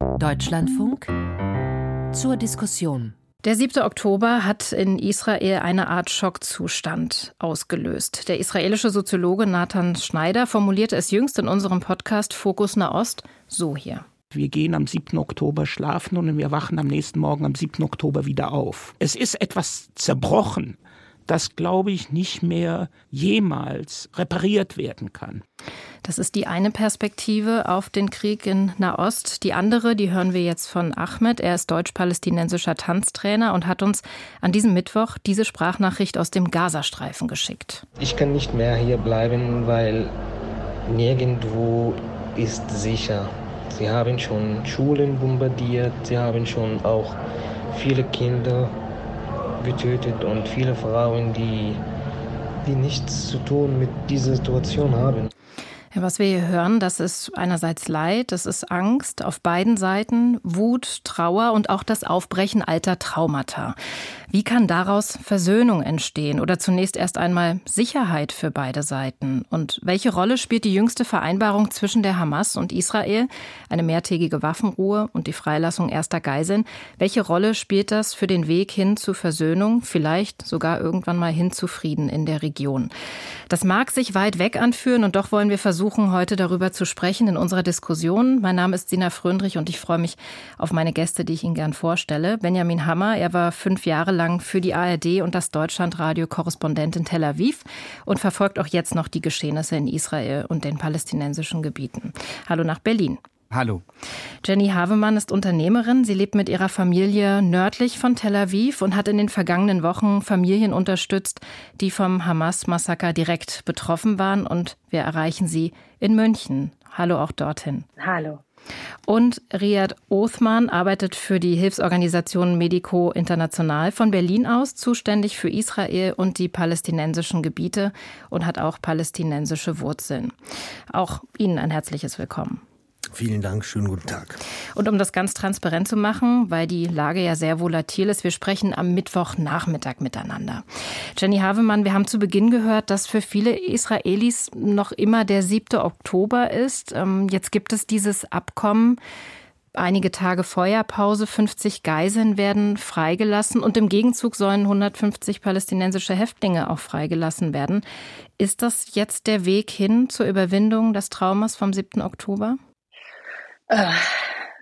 Deutschlandfunk zur Diskussion. Der 7. Oktober hat in Israel eine Art Schockzustand ausgelöst. Der israelische Soziologe Nathan Schneider formulierte es jüngst in unserem Podcast Fokus Nahost so hier. Wir gehen am 7. Oktober schlafen und wir wachen am nächsten Morgen am 7. Oktober wieder auf. Es ist etwas zerbrochen, das, glaube ich, nicht mehr jemals repariert werden kann. Das ist die eine Perspektive auf den Krieg in Nahost. Die andere, die hören wir jetzt von Ahmed. Er ist deutsch-palästinensischer Tanztrainer und hat uns an diesem Mittwoch diese Sprachnachricht aus dem Gazastreifen geschickt. Ich kann nicht mehr hier bleiben, weil nirgendwo ist sicher. Sie haben schon Schulen bombardiert, sie haben schon auch viele Kinder getötet und viele Frauen, die, die nichts zu tun mit dieser Situation haben. Ja, was wir hier hören, das ist einerseits Leid, das ist Angst auf beiden Seiten, Wut, Trauer und auch das Aufbrechen alter Traumata. Wie kann daraus Versöhnung entstehen oder zunächst erst einmal Sicherheit für beide Seiten? Und welche Rolle spielt die jüngste Vereinbarung zwischen der Hamas und Israel, eine mehrtägige Waffenruhe und die Freilassung erster Geiseln? Welche Rolle spielt das für den Weg hin zu Versöhnung, vielleicht sogar irgendwann mal hin zu Frieden in der Region? Das mag sich weit weg anführen und doch wollen wir versuchen, heute darüber zu sprechen in unserer Diskussion. Mein Name ist Sina Fröndrich und ich freue mich auf meine Gäste, die ich Ihnen gern vorstelle. Benjamin Hammer, er war fünf Jahre lang für die ARD und das Deutschlandradio Korrespondent in Tel Aviv und verfolgt auch jetzt noch die Geschehnisse in Israel und den palästinensischen Gebieten. Hallo nach Berlin. Hallo. Jenny Havemann ist Unternehmerin. Sie lebt mit ihrer Familie nördlich von Tel Aviv und hat in den vergangenen Wochen Familien unterstützt, die vom Hamas-Massaker direkt betroffen waren. Und wir erreichen sie in München. Hallo auch dorthin. Hallo. Und Riyad Othman arbeitet für die Hilfsorganisation Medico International von Berlin aus, zuständig für Israel und die palästinensischen Gebiete und hat auch palästinensische Wurzeln. Auch Ihnen ein herzliches Willkommen. Vielen Dank, schönen guten Tag. Und um das ganz transparent zu machen, weil die Lage ja sehr volatil ist, wir sprechen am Mittwochnachmittag miteinander. Jenny Havemann, wir haben zu Beginn gehört, dass für viele Israelis noch immer der 7. Oktober ist. Ähm, jetzt gibt es dieses Abkommen. Einige Tage Feuerpause, 50 Geiseln werden freigelassen und im Gegenzug sollen 150 palästinensische Häftlinge auch freigelassen werden. Ist das jetzt der Weg hin zur Überwindung des Traumas vom 7. Oktober? Äh,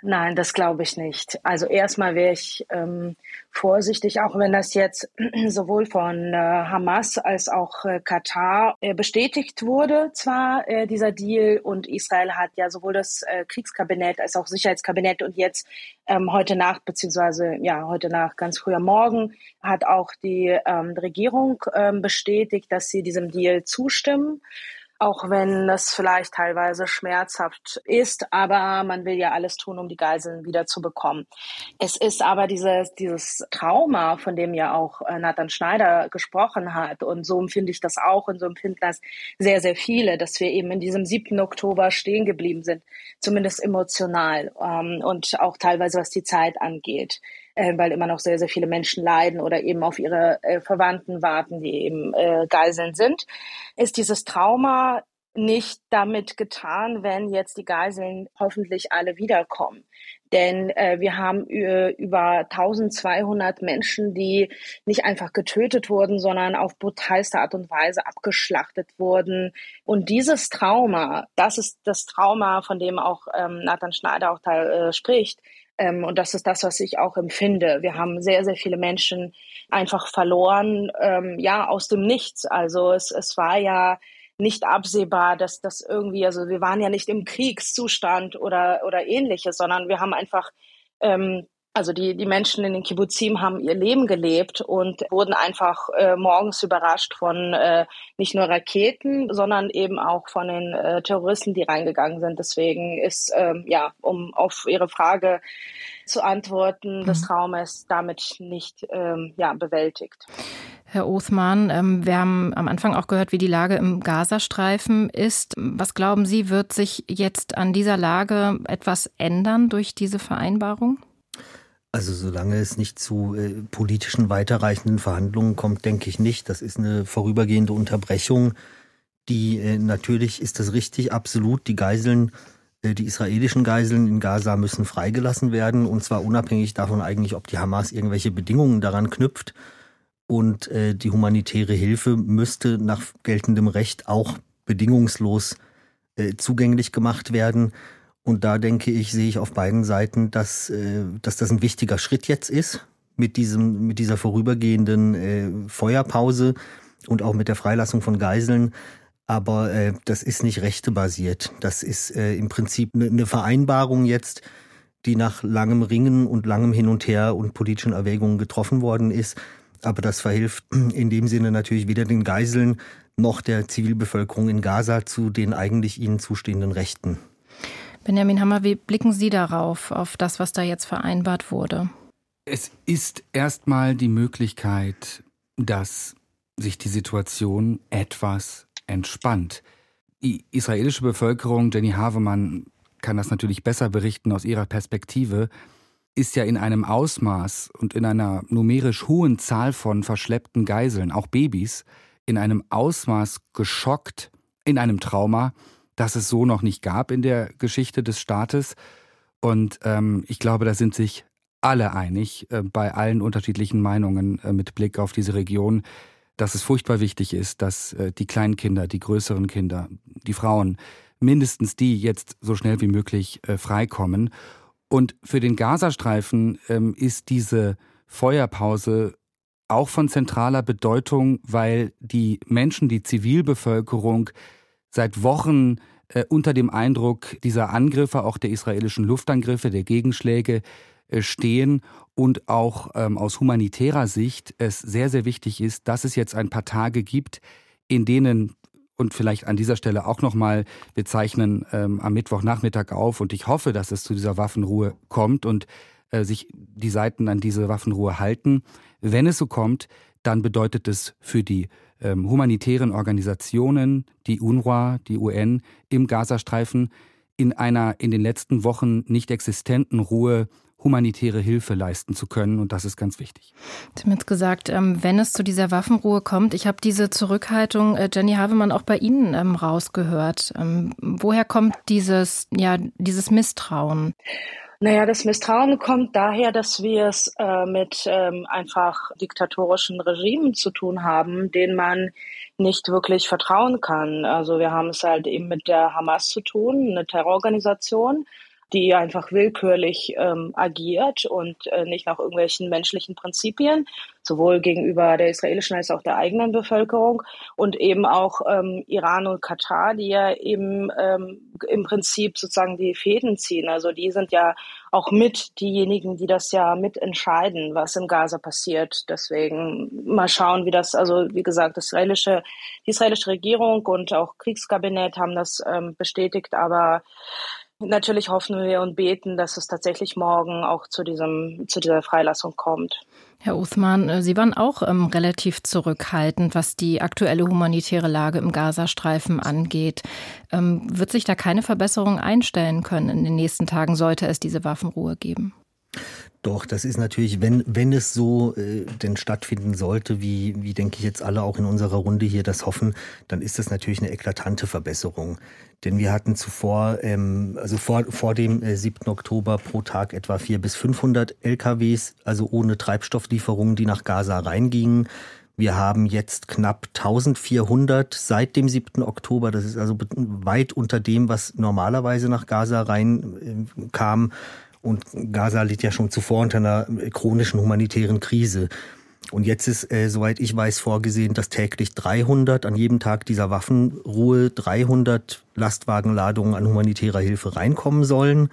nein, das glaube ich nicht. Also erstmal wäre ich ähm, vorsichtig, auch wenn das jetzt sowohl von äh, Hamas als auch äh, Katar äh, bestätigt wurde, zwar äh, dieser Deal und Israel hat ja sowohl das äh, Kriegskabinett als auch Sicherheitskabinett und jetzt ähm, heute Nacht beziehungsweise ja heute Nacht ganz früher Morgen hat auch die ähm, Regierung ähm, bestätigt, dass sie diesem Deal zustimmen auch wenn das vielleicht teilweise schmerzhaft ist, aber man will ja alles tun, um die Geiseln wieder zu bekommen. Es ist aber dieses, dieses Trauma, von dem ja auch äh, Nathan Schneider gesprochen hat und so empfinde ich das auch und so empfinden das sehr, sehr viele, dass wir eben in diesem 7. Oktober stehen geblieben sind, zumindest emotional ähm, und auch teilweise was die Zeit angeht äh, weil immer noch sehr, sehr viele Menschen leiden oder eben auf ihre äh, Verwandten warten, die eben äh, Geiseln sind, ist dieses Trauma nicht damit getan, wenn jetzt die Geiseln hoffentlich alle wiederkommen. Denn äh, wir haben äh, über 1200 Menschen, die nicht einfach getötet wurden, sondern auf brutalste Art und Weise abgeschlachtet wurden. Und dieses Trauma, das ist das Trauma, von dem auch ähm, Nathan Schneider auch da äh, spricht, ähm, und das ist das, was ich auch empfinde. Wir haben sehr, sehr viele Menschen einfach verloren, ähm, ja, aus dem Nichts. Also es, es war ja nicht absehbar, dass das irgendwie, also wir waren ja nicht im Kriegszustand oder, oder ähnliches, sondern wir haben einfach ähm, also die, die Menschen in den Kibbutzim haben ihr Leben gelebt und wurden einfach äh, morgens überrascht von äh, nicht nur Raketen, sondern eben auch von den äh, Terroristen, die reingegangen sind. Deswegen ist, ähm, ja, um auf Ihre Frage zu antworten, mhm. das Trauma ist damit nicht ähm, ja, bewältigt. Herr Othman, ähm, wir haben am Anfang auch gehört, wie die Lage im Gazastreifen ist. Was glauben Sie, wird sich jetzt an dieser Lage etwas ändern durch diese Vereinbarung? Also solange es nicht zu äh, politischen weiterreichenden Verhandlungen kommt, denke ich nicht. Das ist eine vorübergehende Unterbrechung. Die äh, natürlich ist das richtig, absolut. Die Geiseln Äh, die israelischen Geiseln in Gaza müssen freigelassen werden und zwar unabhängig davon eigentlich, ob die Hamas irgendwelche Bedingungen daran knüpft. Und äh, die humanitäre Hilfe müsste nach geltendem Recht auch bedingungslos äh, zugänglich gemacht werden. Und da denke ich, sehe ich auf beiden Seiten, dass, äh, dass das ein wichtiger Schritt jetzt ist mit, diesem, mit dieser vorübergehenden äh, Feuerpause und auch mit der Freilassung von Geiseln. Aber äh, das ist nicht rechtebasiert. Das ist äh, im Prinzip eine ne Vereinbarung jetzt, die nach langem Ringen und langem Hin und Her und politischen Erwägungen getroffen worden ist. Aber das verhilft in dem Sinne natürlich weder den Geiseln noch der Zivilbevölkerung in Gaza zu den eigentlich ihnen zustehenden Rechten. Benjamin Hammer, wie blicken Sie darauf, auf das, was da jetzt vereinbart wurde? Es ist erstmal die Möglichkeit, dass sich die Situation etwas entspannt. Die israelische Bevölkerung, Jenny Havemann kann das natürlich besser berichten aus ihrer Perspektive, ist ja in einem Ausmaß und in einer numerisch hohen Zahl von verschleppten Geiseln, auch Babys, in einem Ausmaß geschockt, in einem Trauma, das es so noch nicht gab in der Geschichte des Staates. Und ähm, ich glaube, da sind sich alle einig, äh, bei allen unterschiedlichen Meinungen äh, mit Blick auf diese Region, dass es furchtbar wichtig ist, dass äh, die kleinen Kinder, die größeren Kinder, die Frauen, mindestens die jetzt so schnell wie möglich äh, freikommen. Und für den Gazastreifen ähm, ist diese Feuerpause auch von zentraler Bedeutung, weil die Menschen, die Zivilbevölkerung seit Wochen äh, unter dem Eindruck dieser Angriffe, auch der israelischen Luftangriffe, der Gegenschläge äh, stehen und auch ähm, aus humanitärer Sicht es sehr, sehr wichtig ist, dass es jetzt ein paar Tage gibt, in denen und vielleicht an dieser Stelle auch nochmal, wir zeichnen ähm, am Mittwochnachmittag auf und ich hoffe, dass es zu dieser Waffenruhe kommt und äh, sich die Seiten an diese Waffenruhe halten. Wenn es so kommt, dann bedeutet es für die ähm, humanitären Organisationen, die UNRWA, die UN im Gazastreifen, in einer in den letzten Wochen nicht existenten Ruhe humanitäre Hilfe leisten zu können. Und das ist ganz wichtig. Sie haben jetzt gesagt, ähm, wenn es zu dieser Waffenruhe kommt, ich habe diese Zurückhaltung, äh, Jenny Havemann, auch bei Ihnen ähm, rausgehört. Ähm, woher kommt dieses, ja, dieses Misstrauen? Naja, das Misstrauen kommt daher, dass wir es äh, mit ähm, einfach diktatorischen Regimen zu tun haben, denen man nicht wirklich vertrauen kann. Also wir haben es halt eben mit der Hamas zu tun, eine Terrororganisation, die einfach willkürlich ähm, agiert und äh, nicht nach irgendwelchen menschlichen Prinzipien, sowohl gegenüber der israelischen als auch der eigenen Bevölkerung und eben auch ähm, Iran und Katar, die ja eben ähm, im Prinzip sozusagen die Fäden ziehen. Also die sind ja auch mit diejenigen, die das ja mitentscheiden, was im Gaza passiert. Deswegen mal schauen, wie das, also wie gesagt, das israelische, die israelische Regierung und auch Kriegskabinett haben das ähm, bestätigt, aber Natürlich hoffen wir und beten, dass es tatsächlich morgen auch zu, diesem, zu dieser Freilassung kommt. Herr Uthman, äh, Sie waren auch ähm, relativ zurückhaltend, was die aktuelle humanitäre Lage im Gazastreifen angeht. Ähm, wird sich da keine Verbesserung einstellen können in den nächsten Tagen, sollte es diese Waffenruhe geben? Doch, das ist natürlich, wenn, wenn es so äh, denn stattfinden sollte, wie, wie denke ich jetzt alle auch in unserer Runde hier das hoffen, dann ist das natürlich eine eklatante Verbesserung. Denn wir hatten zuvor, ähm, also vor, vor dem äh, 7. Oktober pro Tag etwa 400 bis 500 LKWs, also ohne Treibstofflieferungen, die nach Gaza reingingen. Wir haben jetzt knapp 1400 seit dem 7. Oktober. Das ist also weit unter dem, was normalerweise nach Gaza reinkam. Äh, und Gaza liegt ja schon zuvor unter einer chronischen humanitären Krise. Und jetzt ist, äh, soweit ich weiß, vorgesehen, dass täglich 300, an jedem Tag dieser Waffenruhe 300 Lastwagenladungen an humanitärer Hilfe reinkommen sollen.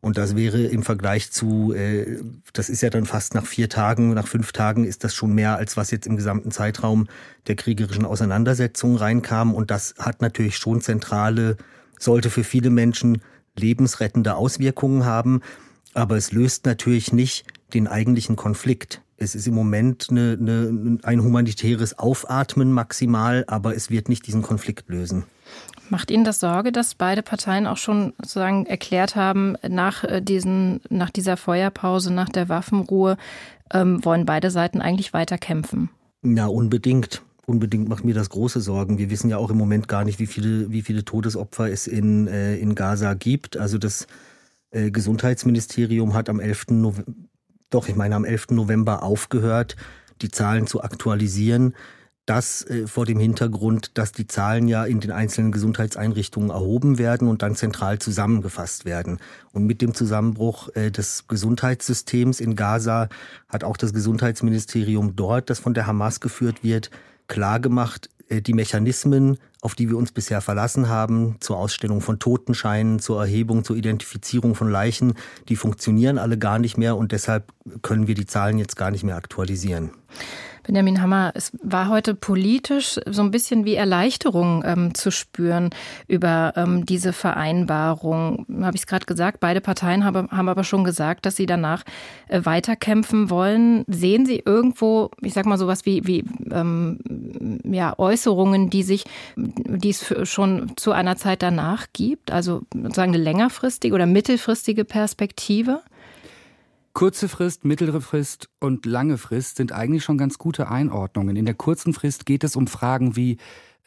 Und das wäre im Vergleich zu, äh, das ist ja dann fast nach vier Tagen, nach fünf Tagen ist das schon mehr, als was jetzt im gesamten Zeitraum der kriegerischen Auseinandersetzung reinkam. Und das hat natürlich schon zentrale, sollte für viele Menschen lebensrettende Auswirkungen haben. Aber es löst natürlich nicht den eigentlichen Konflikt. Es ist im Moment eine, eine, ein humanitäres Aufatmen maximal, aber es wird nicht diesen Konflikt lösen. Macht Ihnen das Sorge, dass beide Parteien auch schon sozusagen erklärt haben, nach, äh, diesen, nach dieser Feuerpause, nach der Waffenruhe, ähm, wollen beide Seiten eigentlich weiter kämpfen? Ja, unbedingt. unbedingt macht mir das große Sorgen. Wir wissen ja auch im Moment gar nicht, wie viele, wie viele Todesopfer es in, äh, in Gaza gibt. Also das äh, Gesundheitsministerium hat am 11. November, doch, ich meine am 11. November aufgehört, die Zahlen zu aktualisieren. Das äh, vor dem Hintergrund, dass die Zahlen ja in den einzelnen Gesundheitseinrichtungen erhoben werden und dann zentral zusammengefasst werden. Und mit dem Zusammenbruch äh, des Gesundheitssystems in Gaza hat auch das Gesundheitsministerium dort, das von der Hamas geführt wird, klargemacht, die Mechanismen, auf die wir uns bisher verlassen haben, zur Ausstellung von Totenscheinen, zur Erhebung, zur Identifizierung von Leichen, die funktionieren alle gar nicht mehr und deshalb können wir die Zahlen jetzt gar nicht mehr aktualisieren. Benjamin Hammer, es war heute politisch so ein bisschen wie Erleichterung ähm, zu spüren über ähm, diese Vereinbarung. Habe ich es gerade gesagt, beide Parteien haben, haben, aber schon gesagt, dass sie danach äh, weiterkämpfen wollen. Sehen Sie irgendwo, ich sag mal sowas wie, wie ähm, ja, Äußerungen, die sich, die es schon zu einer Zeit danach gibt? Also sozusagen eine längerfristige oder mittelfristige Perspektive? Kurze Frist, mittlere Frist und lange Frist sind eigentlich schon ganz gute Einordnungen. In der kurzen Frist geht es um Fragen wie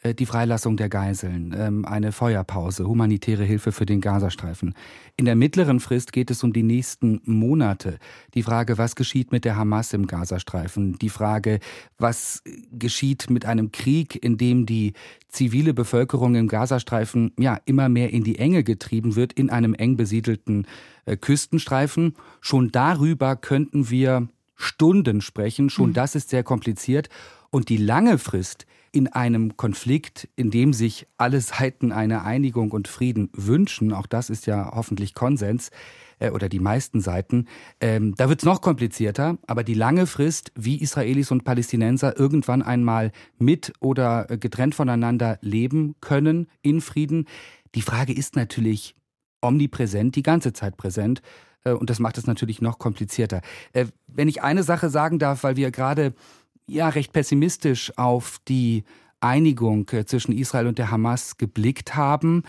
die Freilassung der Geiseln, ähm, eine Feuerpause, humanitäre Hilfe für den Gazastreifen. In der mittleren Frist geht es um die nächsten Monate. Die Frage, was geschieht mit der Hamas im Gazastreifen? Die Frage, was geschieht mit einem Krieg, in dem die zivile Bevölkerung im Gazastreifen ja immer mehr in die Enge getrieben wird, in einem eng besiedelten äh, Küstenstreifen. Schon darüber könnten wir Stunden sprechen. Schon mhm. das ist sehr kompliziert. Und die lange Frist, in einem Konflikt, in dem sich alle Seiten eine Einigung und Frieden wünschen, auch das ist ja hoffentlich Konsens, äh, oder die meisten Seiten, ähm, da wird es noch komplizierter, aber die lange Frist, wie Israelis und Palästinenser irgendwann einmal mit oder äh, getrennt voneinander leben können in Frieden, die Frage ist natürlich omnipräsent, die ganze Zeit präsent. Äh, und das macht es natürlich noch komplizierter. Wenn ich eine Sache sagen darf, weil wir gerade ja recht pessimistisch auf die Einigung äh, zwischen Israel und der Hamas geblickt haben.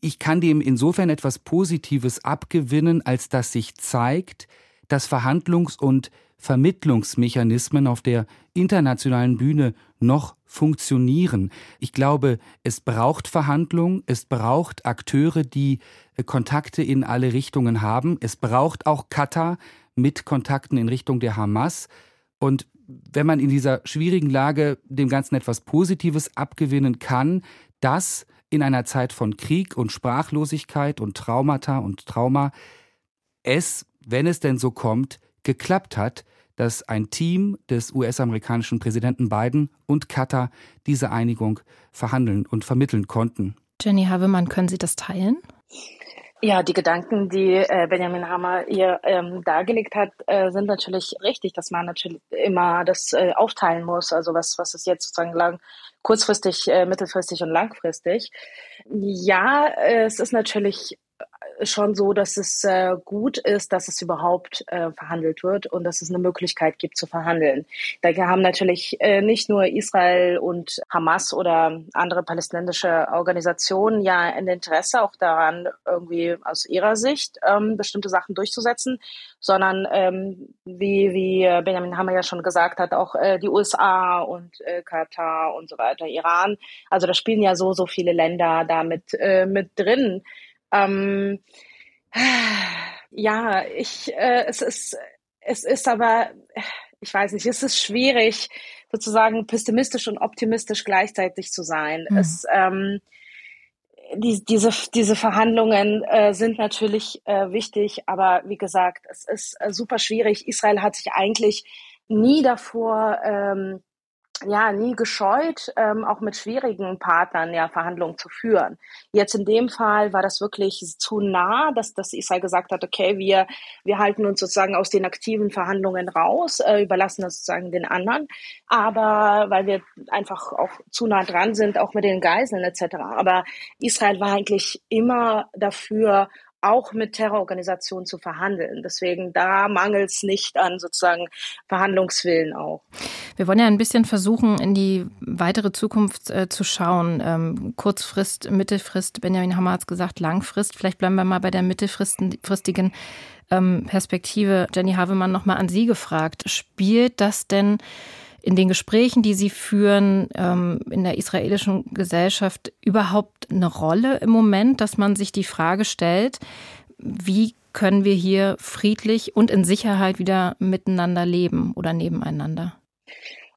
Ich kann dem insofern etwas Positives abgewinnen, als dass sich zeigt, dass Verhandlungs- und Vermittlungsmechanismen auf der internationalen Bühne noch funktionieren. Ich glaube, es braucht Verhandlungen, es braucht Akteure, die äh, Kontakte in alle Richtungen haben, es braucht auch Katar mit Kontakten in Richtung der Hamas. Und wenn man in dieser schwierigen Lage dem Ganzen etwas Positives abgewinnen kann, dass in einer Zeit von Krieg und Sprachlosigkeit und Traumata und Trauma es, wenn es denn so kommt, geklappt hat, dass ein Team des US-amerikanischen Präsidenten Biden und Katar diese Einigung verhandeln und vermitteln konnten. Jenny Havemann, können Sie das teilen? Ja, die Gedanken, die äh, Benjamin Hammer hier ähm, dargelegt hat, äh, sind natürlich richtig, dass man natürlich immer das äh, aufteilen muss. Also was, was ist jetzt sozusagen lang, kurzfristig, äh, mittelfristig und langfristig. Ja, äh, es ist natürlich schon so, dass es äh, gut ist, dass es überhaupt äh, verhandelt wird und dass es eine Möglichkeit gibt zu verhandeln. Da haben natürlich äh, nicht nur Israel und Hamas oder andere palästinensische Organisationen ja ein Interesse auch daran, irgendwie aus ihrer Sicht ähm, bestimmte Sachen durchzusetzen, sondern ähm, wie, wie Benjamin Hammer ja schon gesagt hat, auch äh, die USA und äh, Katar und so weiter, Iran. Also da spielen ja so, so viele Länder da mit, äh, mit drin. Ähm, ja, ich, äh, es ist, es ist aber, ich weiß nicht, es ist schwierig, sozusagen pessimistisch und optimistisch gleichzeitig zu sein. Mhm. Es, ähm, die, diese, diese Verhandlungen äh, sind natürlich äh, wichtig, aber wie gesagt, es ist äh, super schwierig. Israel hat sich eigentlich nie davor ähm, ja nie gescheut, ähm, auch mit schwierigen Partnern ja Verhandlungen zu führen. Jetzt in dem Fall war das wirklich zu nah, dass, dass Israel gesagt hat, okay, wir, wir halten uns sozusagen aus den aktiven Verhandlungen raus, äh, überlassen das sozusagen den anderen, aber weil wir einfach auch zu nah dran sind, auch mit den Geiseln etc. Aber Israel war eigentlich immer dafür, auch mit Terrororganisationen zu verhandeln. Deswegen da mangelt es nicht an sozusagen Verhandlungswillen auch. Wir wollen ja ein bisschen versuchen, in die weitere Zukunft äh, zu schauen. Ähm, Kurzfrist, Mittelfrist, Benjamin Hammer hat es gesagt, Langfrist. Vielleicht bleiben wir mal bei der mittelfristigen ähm, Perspektive. Jenny Havemann nochmal an Sie gefragt. Spielt das denn in den Gesprächen, die Sie führen, ähm, in der israelischen Gesellschaft überhaupt eine Rolle im Moment, dass man sich die Frage stellt, wie können wir hier friedlich und in Sicherheit wieder miteinander leben oder nebeneinander?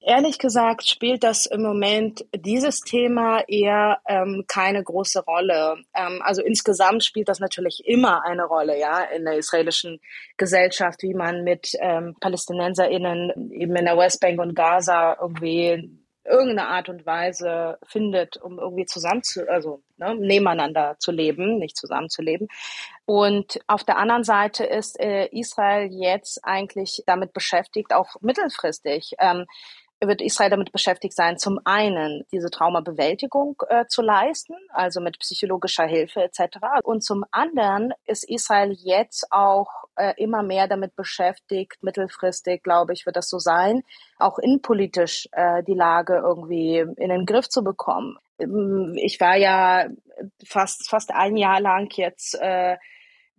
Ehrlich gesagt spielt das im Moment dieses Thema eher ähm, keine große Rolle. Ähm, also insgesamt spielt das natürlich immer eine Rolle, ja, in der israelischen Gesellschaft, wie man mit ähm, PalästinenserInnen eben in der Westbank und Gaza irgendwie irgendeine Art und Weise findet, um irgendwie zusammen zu, also ne, nebeneinander zu leben, nicht zusammen zu leben. Und auf der anderen Seite ist äh, Israel jetzt eigentlich damit beschäftigt, auch mittelfristig ähm, wird Israel damit beschäftigt sein, zum einen diese Traumabewältigung äh, zu leisten, also mit psychologischer Hilfe etc. Und zum anderen ist Israel jetzt auch äh, immer mehr damit beschäftigt, mittelfristig, glaube ich, wird das so sein, auch innenpolitisch äh, die Lage irgendwie in den Griff zu bekommen. Ähm, ich war ja fast fast ein Jahr lang jetzt äh,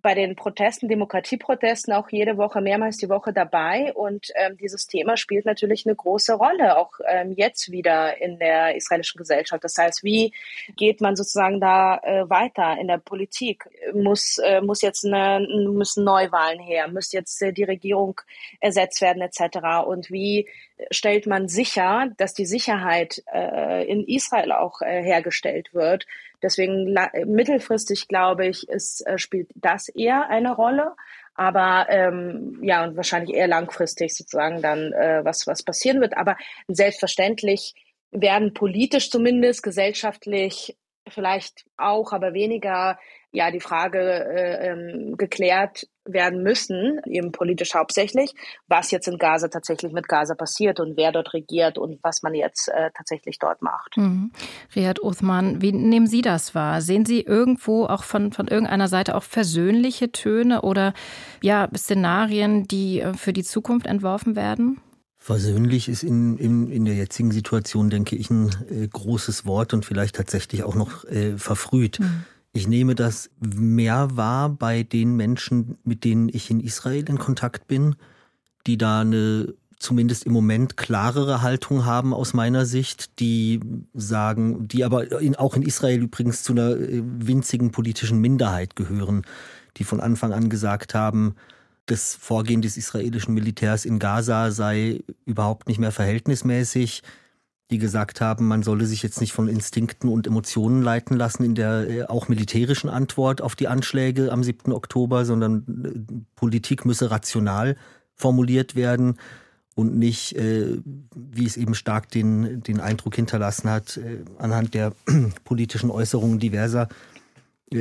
bei den Protesten, Demokratieprotesten auch jede Woche, mehrmals die Woche dabei. Und ähm, dieses Thema spielt natürlich eine große Rolle, auch ähm, jetzt wieder in der israelischen Gesellschaft. Das heißt, wie geht man sozusagen da äh, weiter in der Politik? Muss, äh, muss jetzt eine, müssen Neuwahlen her? Muss jetzt äh, die Regierung ersetzt werden etc.? Und wie stellt man sicher, dass die Sicherheit äh, in Israel auch äh, hergestellt wird? Deswegen mittelfristig glaube ich, ist, äh, spielt das eher eine Rolle. Aber ähm, ja, und wahrscheinlich eher langfristig sozusagen dann, äh, was, was passieren wird. Aber selbstverständlich werden politisch zumindest, gesellschaftlich vielleicht auch, aber weniger ja die Frage äh, ähm, geklärt werden müssen, eben politisch hauptsächlich, was jetzt in Gaza tatsächlich mit Gaza passiert und wer dort regiert und was man jetzt äh, tatsächlich dort macht. Mhm. Riyad Uthman, wie nehmen Sie das wahr? Sehen Sie irgendwo auch von, von irgendeiner Seite auch versöhnliche Töne oder ja, Szenarien, die äh, für die Zukunft entworfen werden? Versöhnlich ist in, in, in der jetzigen Situation, denke ich, ein äh, großes Wort und vielleicht tatsächlich auch noch äh, verfrüht. Mhm. Ich nehme das mehr wahr bei den Menschen, mit denen ich in Israel in Kontakt bin, die da eine zumindest im Moment klarere Haltung haben aus meiner Sicht, die sagen, die aber in, auch in Israel übrigens zu einer äh, winzigen politischen Minderheit gehören, die von Anfang an gesagt haben, das Vorgehen des israelischen Militärs in Gaza sei überhaupt nicht mehr verhältnismäßig die gesagt haben, man solle sich jetzt nicht von Instinkten und Emotionen leiten lassen in der äh, auch militärischen Antwort auf die Anschläge am 7. Oktober, sondern äh, Politik müsse rational formuliert werden und nicht, äh, wie es eben stark den, den Eindruck hinterlassen hat, anhand der politischen Äußerungen diverser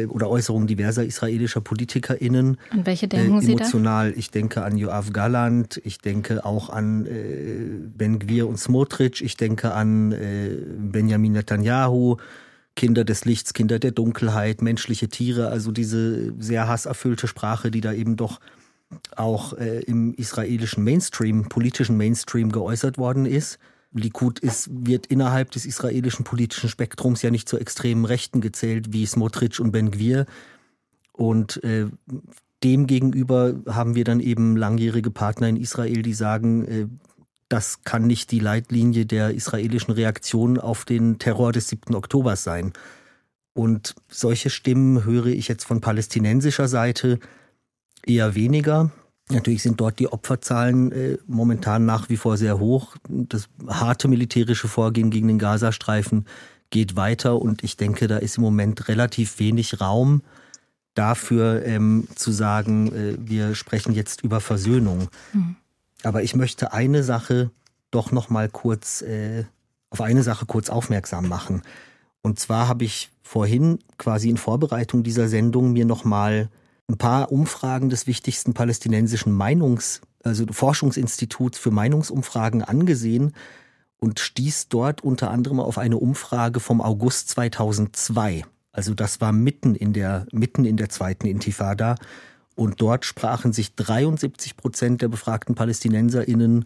oder Äußerungen diverser israelischer PolitikerInnen. An welche denken äh, emotional. Sie da? Ich denke an Joav Galant, ich denke auch an äh, Ben Gwir und Smotrich, ich denke an äh, Benjamin Netanyahu, Kinder des Lichts, Kinder der Dunkelheit, menschliche Tiere, also diese sehr hasserfüllte Sprache, die da eben doch auch äh, im israelischen Mainstream, politischen Mainstream geäußert worden ist. Likud ist, wird innerhalb des israelischen politischen Spektrums ja nicht zur extremen Rechten gezählt wie Smotrich und Ben Gvir. Und äh, dem gegenüber haben wir dann eben langjährige Partner in Israel, die sagen, äh, das kann nicht die Leitlinie der israelischen Reaktion auf den Terror des 7. Oktobers sein. Und solche Stimmen höre ich jetzt von palästinensischer Seite eher weniger. Natürlich sind dort die Opferzahlen äh, momentan nach wie vor sehr hoch. Das harte militärische Vorgehen gegen den Gazastreifen geht weiter und ich denke, da ist im Moment relativ wenig Raum dafür ähm, zu sagen, äh, wir sprechen jetzt über Versöhnung. Mhm. Aber ich möchte eine Sache doch noch mal kurz äh, auf eine Sache kurz aufmerksam machen. Und zwar habe ich vorhin quasi in Vorbereitung dieser Sendung mir noch mal ein paar Umfragen des wichtigsten palästinensischen Meinungs-, also Forschungsinstituts für Meinungsumfragen angesehen und stieß dort unter anderem auf eine Umfrage vom August 2002. Also das war mitten in der, mitten in der zweiten Intifada. Und dort sprachen sich 73 Prozent der befragten PalästinenserInnen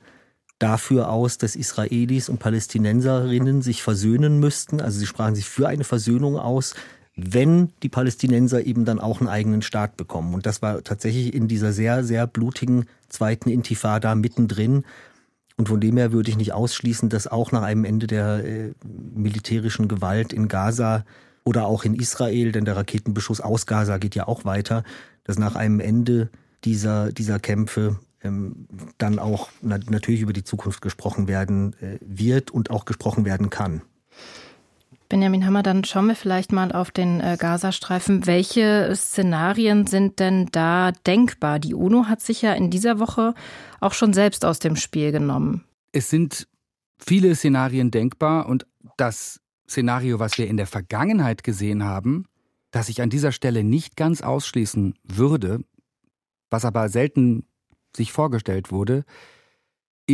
dafür aus, dass Israelis und Palästinenserinnen sich versöhnen müssten. Also sie sprachen sich für eine Versöhnung aus wenn die Palästinenser eben dann auch einen eigenen Staat bekommen. Und das war tatsächlich in dieser sehr, sehr blutigen zweiten Intifada mittendrin. Und von dem her würde ich nicht ausschließen, dass auch nach einem Ende der äh, militärischen Gewalt in Gaza oder auch in Israel, denn der Raketenbeschuss aus Gaza geht ja auch weiter, dass nach einem Ende dieser, dieser Kämpfe ähm, dann auch na natürlich über die Zukunft gesprochen werden äh, wird und auch gesprochen werden kann. Benjamin Hammer, dann schauen wir vielleicht mal auf den äh, Gazastreifen. Welche Szenarien sind denn da denkbar? Die UNO hat sich ja in dieser Woche auch schon selbst aus dem Spiel genommen. Es sind viele Szenarien denkbar und das Szenario, was wir in der Vergangenheit gesehen haben, das ich an dieser Stelle nicht ganz ausschließen würde, was aber selten sich vorgestellt wurde,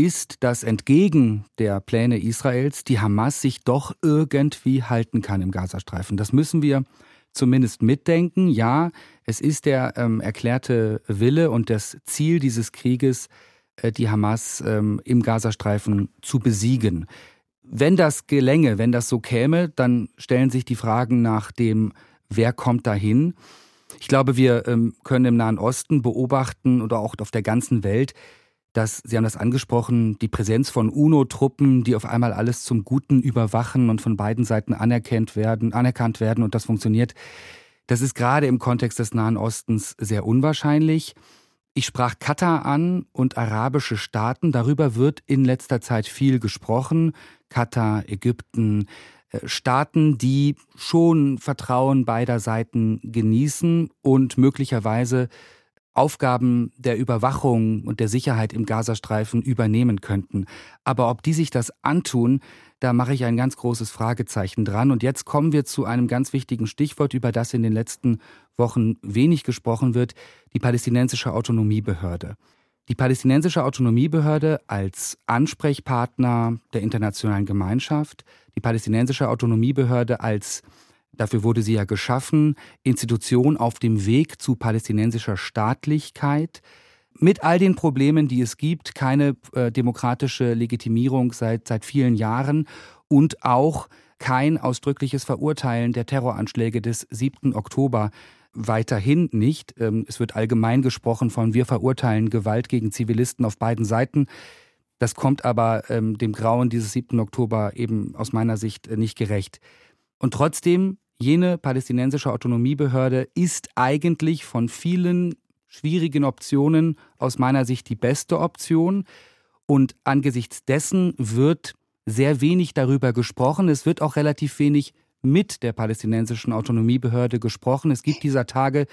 ist, dass entgegen der Pläne Israels die Hamas sich doch irgendwie halten kann im Gazastreifen. Das müssen wir zumindest mitdenken. Ja, es ist der ähm, erklärte Wille und das Ziel dieses Krieges, äh, die Hamas ähm, im Gazastreifen zu besiegen. Wenn das gelänge, wenn das so käme, dann stellen sich die Fragen nach dem, wer kommt dahin. Ich glaube, wir ähm, können im Nahen Osten beobachten oder auch auf der ganzen Welt, dass, Sie haben das angesprochen, die Präsenz von UNO-Truppen, die auf einmal alles zum Guten überwachen und von beiden Seiten anerkannt werden, anerkannt werden und das funktioniert. Das ist gerade im Kontext des Nahen Ostens sehr unwahrscheinlich. Ich sprach Katar an und arabische Staaten. Darüber wird in letzter Zeit viel gesprochen. Katar, Ägypten, äh, Staaten, die schon Vertrauen beider Seiten genießen und möglicherweise Aufgaben der Überwachung und der Sicherheit im Gazastreifen übernehmen könnten. Aber ob die sich das antun, da mache ich ein ganz großes Fragezeichen dran. Und jetzt kommen wir zu einem ganz wichtigen Stichwort, über das in den letzten Wochen wenig gesprochen wird, die palästinensische Autonomiebehörde. Die palästinensische Autonomiebehörde als Ansprechpartner der internationalen Gemeinschaft, die palästinensische Autonomiebehörde als dafür wurde sie ja geschaffen, Institution auf dem Weg zu palästinensischer Staatlichkeit, mit all den Problemen, die es gibt, keine äh, demokratische Legitimierung seit, seit vielen Jahren und auch kein ausdrückliches Verurteilen der Terroranschläge des 7. Oktober weiterhin nicht. Ähm, es wird allgemein gesprochen von wir verurteilen Gewalt gegen Zivilisten auf beiden Seiten. Das kommt aber ähm, dem Grauen dieses 7. Oktober eben aus meiner Sicht äh, nicht gerecht. Und trotzdem, jene palästinensische Autonomiebehörde ist eigentlich von vielen schwierigen Optionen aus meiner Sicht die beste Option. Und angesichts dessen wird sehr wenig darüber gesprochen. Es wird auch relativ wenig mit der palästinensischen Autonomiebehörde gesprochen. Es gibt dieser Tage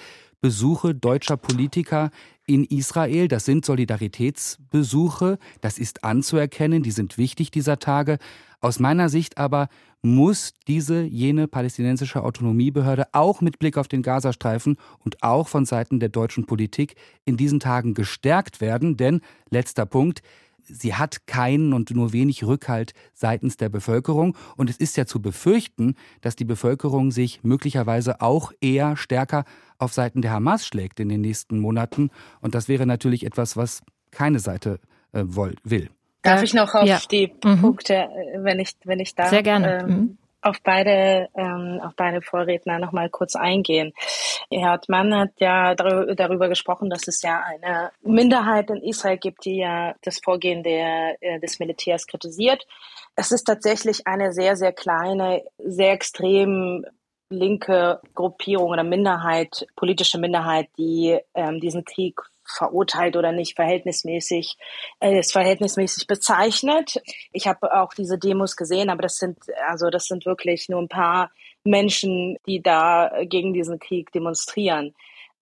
Besuche deutscher Politiker in Israel. Das sind Solidaritätsbesuche. Das ist anzuerkennen. Die sind wichtig dieser Tage. Aus meiner Sicht aber muss diese jene palästinensische Autonomiebehörde auch mit Blick auf den Gazastreifen und auch von Seiten der deutschen Politik in diesen Tagen gestärkt werden. Denn, letzter Punkt, sie hat keinen und nur wenig Rückhalt seitens der Bevölkerung. Und es ist ja zu befürchten, dass die Bevölkerung sich möglicherweise auch eher stärker auf Seiten der Hamas schlägt in den nächsten Monaten. Und das wäre natürlich etwas, was keine Seite äh, will. Darf ich noch auf ja. die mhm. Punkte, äh, wenn ich, wenn ich darf? Sehr gerne. Ähm, mhm auf beide, ähm, auf beide Vorredner noch mal kurz eingehen. Herr Hartmann hat ja darüber gesprochen, dass es ja eine Minderheit in Israel gibt, die ja das Vorgehen der, äh, des Militärs kritisiert. Es ist tatsächlich eine sehr, sehr kleine, sehr extrem linke Gruppierung oder Minderheit, politische Minderheit, die ähm, diesen Krieg verurteilt oder nicht verhältnismäßig äh, ist verhältnismäßig bezeichnet. Ich habe auch diese Demos gesehen, aber das sind also das sind wirklich nur ein paar Menschen, die da gegen diesen Krieg demonstrieren.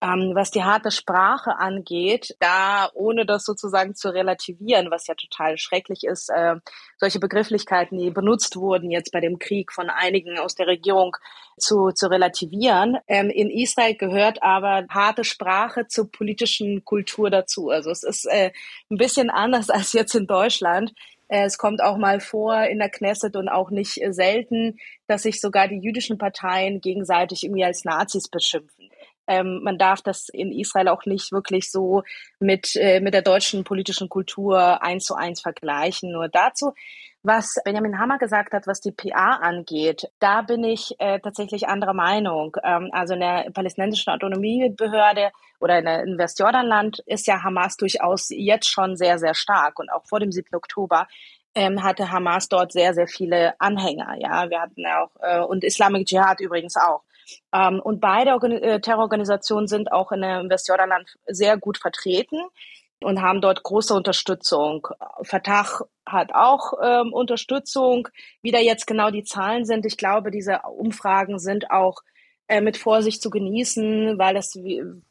Ähm, was die harte Sprache angeht, da ohne das sozusagen zu relativieren, was ja total schrecklich ist, äh, solche Begrifflichkeiten, die benutzt wurden jetzt bei dem Krieg von einigen aus der Regierung zu, zu relativieren. Ähm, in Israel gehört aber harte Sprache zur politischen Kultur dazu. Also es ist äh, ein bisschen anders als jetzt in Deutschland. Äh, es kommt auch mal vor in der Knesset und auch nicht selten, dass sich sogar die jüdischen Parteien gegenseitig irgendwie als Nazis beschimpfen. Ähm, man darf das in Israel auch nicht wirklich so mit, äh, mit der deutschen politischen Kultur eins zu eins vergleichen. Nur dazu, was Benjamin Hammer gesagt hat, was die PA angeht, da bin ich äh, tatsächlich anderer Meinung. Ähm, also in der palästinensischen Autonomiebehörde oder in der Westjordanland ist ja Hamas durchaus jetzt schon sehr, sehr stark und auch vor dem 7. Oktober ähm, hatte Hamas dort sehr, sehr viele Anhänger. Ja, wir hatten auch äh, und Islamic Jihad übrigens auch. Ähm, und beide Organ äh, Terrororganisationen sind auch in der Westjordanland sehr gut vertreten und haben dort große Unterstützung. Fatah hat auch ähm, Unterstützung. Wie da jetzt genau die Zahlen sind, ich glaube, diese Umfragen sind auch äh, mit Vorsicht zu genießen, weil das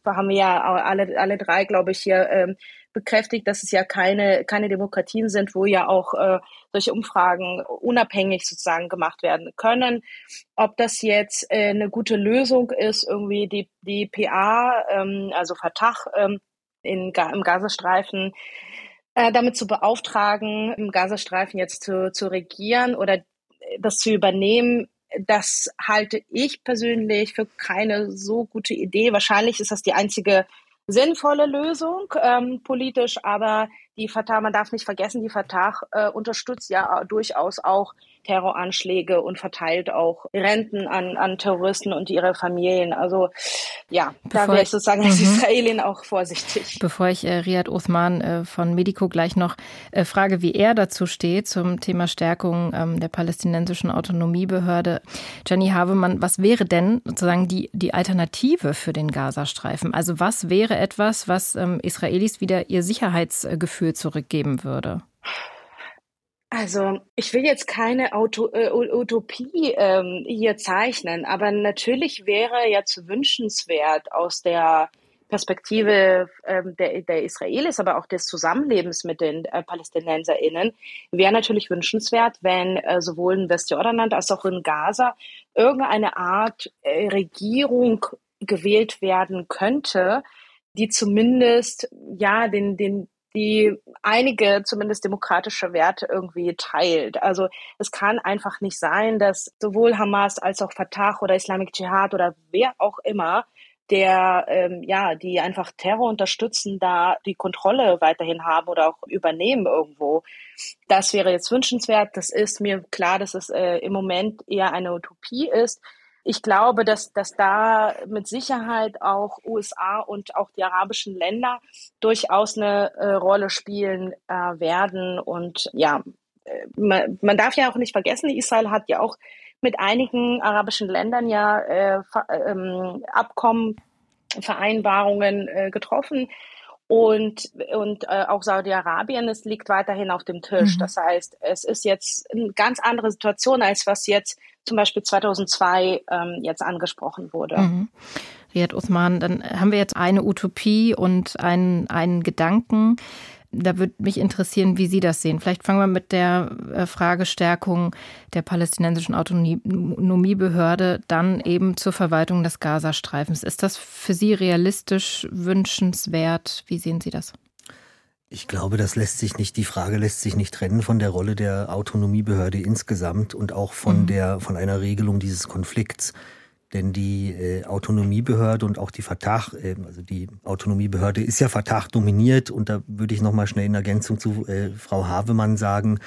haben wir ja alle, alle drei, glaube ich, hier ähm, bekräftigt, dass es ja keine, keine Demokratien sind, wo ja auch äh, solche Umfragen unabhängig sozusagen gemacht werden können. Ob das jetzt äh, eine gute Lösung ist, irgendwie die, die PA, ähm, also Fatah ähm, in, im Gazastreifen, äh, damit zu beauftragen, im Gazastreifen jetzt zu, zu regieren oder das zu übernehmen, das halte ich persönlich für keine so gute Idee. Wahrscheinlich ist das die einzige sinnvolle Lösung ähm, politisch, aber die Fatah, man darf nicht vergessen, die Fatah äh, unterstützt ja durchaus auch Terroranschläge und verteilt auch Renten an, an Terroristen und ihre Familien. Also ja, Bevor da wäre ich sozusagen als mhm. Israelin auch vorsichtig. Bevor ich äh, Riyad Uthman äh, von Medico gleich noch äh, frage, wie er dazu steht zum Thema Stärkung ähm, der palästinensischen Autonomiebehörde. Jenny Havemann, was wäre denn sozusagen die, die Alternative für den Gazastreifen? Also was wäre etwas, was ähm, Israelis wieder ihr Sicherheitsgefühl zurückgeben würde? Also ich will jetzt keine Auto, äh, Utopie ähm, hier zeichnen, aber natürlich wäre jetzt wünschenswert aus der Perspektive ähm, der, der Israelis, aber auch des Zusammenlebens mit den äh, PalästinenserInnen, wäre natürlich wünschenswert, wenn äh, sowohl in Westjordanland als auch in Gaza irgendeine Art äh, Regierung gewählt werden könnte, die zumindest ja den, den die einige zumindest demokratische Werte irgendwie teilt. Also es kann einfach nicht sein, dass sowohl Hamas als auch Fatah oder Islamic Jihad oder wer auch immer, der ähm, ja, die einfach Terror unterstützen, da die Kontrolle weiterhin haben oder auch übernehmen irgendwo. Das wäre jetzt wünschenswert. Das ist mir klar, dass es äh, im Moment eher eine Utopie ist ich glaube, dass, dass da mit Sicherheit auch USA und auch die arabischen Länder durchaus eine äh, Rolle spielen äh, werden. Und ja, äh, man, man darf ja auch nicht vergessen, Israel hat ja auch mit einigen arabischen Ländern ja äh, ähm, Abkommen, Vereinbarungen äh, getroffen. Und, und äh, auch Saudi-Arabien, es liegt weiterhin auf dem Tisch. Mhm. Das heißt, es ist jetzt eine ganz andere Situation, als was jetzt zum Beispiel 2002 ähm, jetzt angesprochen wurde. Mhm. Riyad Uthman, dann haben wir jetzt eine Utopie und einen, einen Gedanken. Da würde mich interessieren, wie Sie das sehen. Vielleicht fangen wir mit der äh, Fragestärkung der palästinensischen Autonomiebehörde dann eben zur Verwaltung des Gazastreifens. Ist das für Sie realistisch, wünschenswert? Wie sehen Sie das? Ich glaube, das lässt sich nicht, die Frage lässt sich nicht trennen von der Rolle der Autonomiebehörde insgesamt und auch von mhm. der, von einer Regelung dieses Konflikts. Denn die äh, Autonomiebehörde und auch die Fatah, äh, also die Autonomiebehörde ist ja Fatah dominiert und da würde ich nochmal schnell in Ergänzung zu äh, Frau Havemann sagen,